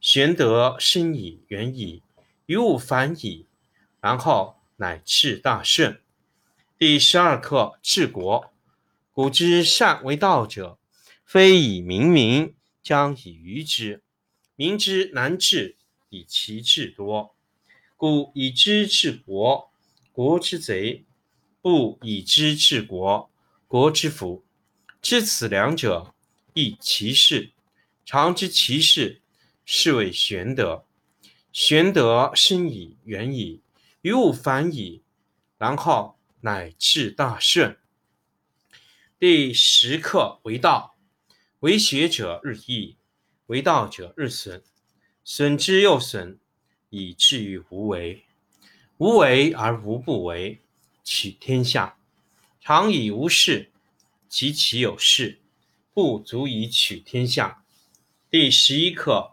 玄德深矣，远矣，于物反矣，然后乃至大顺。第十二课治国。古之善为道者，非以明民，将以愚之。民之难治，以其智多。故以知治国，国之贼；不以知治国，国之福。知此两者，亦其事。常知其事，是谓玄德。玄德深矣，远矣，于物反矣，然后乃至大顺。第十课为道，为学者日益，为道者日损，损之又损，以至于无为。无为而无不为，取天下常以无事，及其有事，不足以取天下。第十一课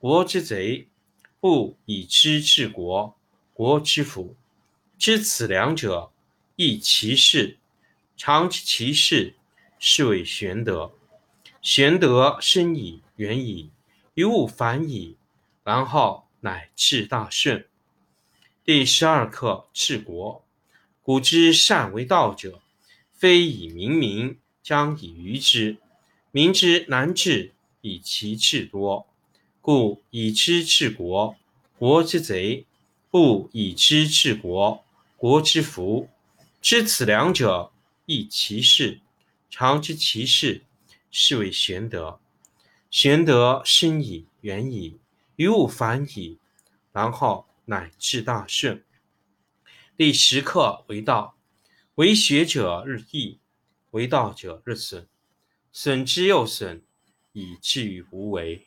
国之贼；不以知治国，国之福。知此两者，亦其事。常知其事，是谓玄德。玄德深矣，远矣，于物反矣，然后乃至大顺。第十二课治国。古之善为道者，非以明民，将以愚之。民之难治，以其智多。故以知治国，国之贼；不以知治国，国之福。知此两者，亦其事。常知其事，是谓玄德。玄德深矣，远矣，于物反矣，然后乃至大顺。第十课为道，为学者日益，为道者日损，损之又损，以至于无为。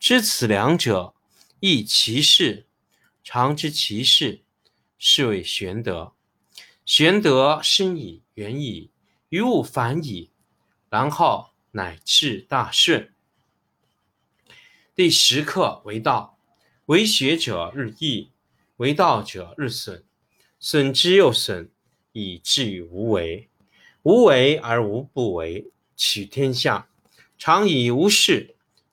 知此两者，亦其事。常知其事，是谓玄德。玄德深矣，远矣，于物反矣，然后乃至大顺。第十课为道，为学者日益，为道者日损，损之又损，以至于无为。无为而无不为，取天下常以无事，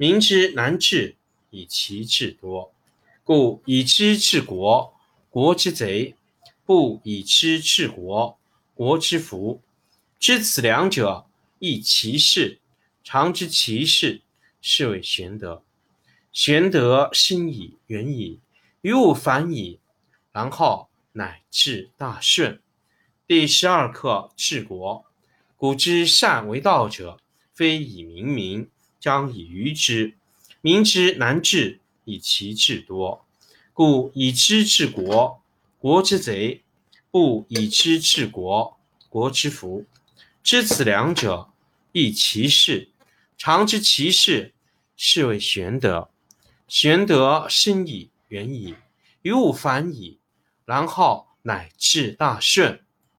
民之难治，以其智多。故以知治国，国之贼；不以知治国，国之福。知此两者，亦其事。常知其事，是谓玄德。玄德深矣，远矣，于物反矣，然后乃至大顺。第十二课治国。古之善为道者，非以明民，将以愚之。民之难治，以其智多。故以知治国，国之贼；不以知治国，国之福。知此两者，亦其事。常知其事，是谓玄德。玄德深矣，远矣，于物反矣，然后乃至大顺。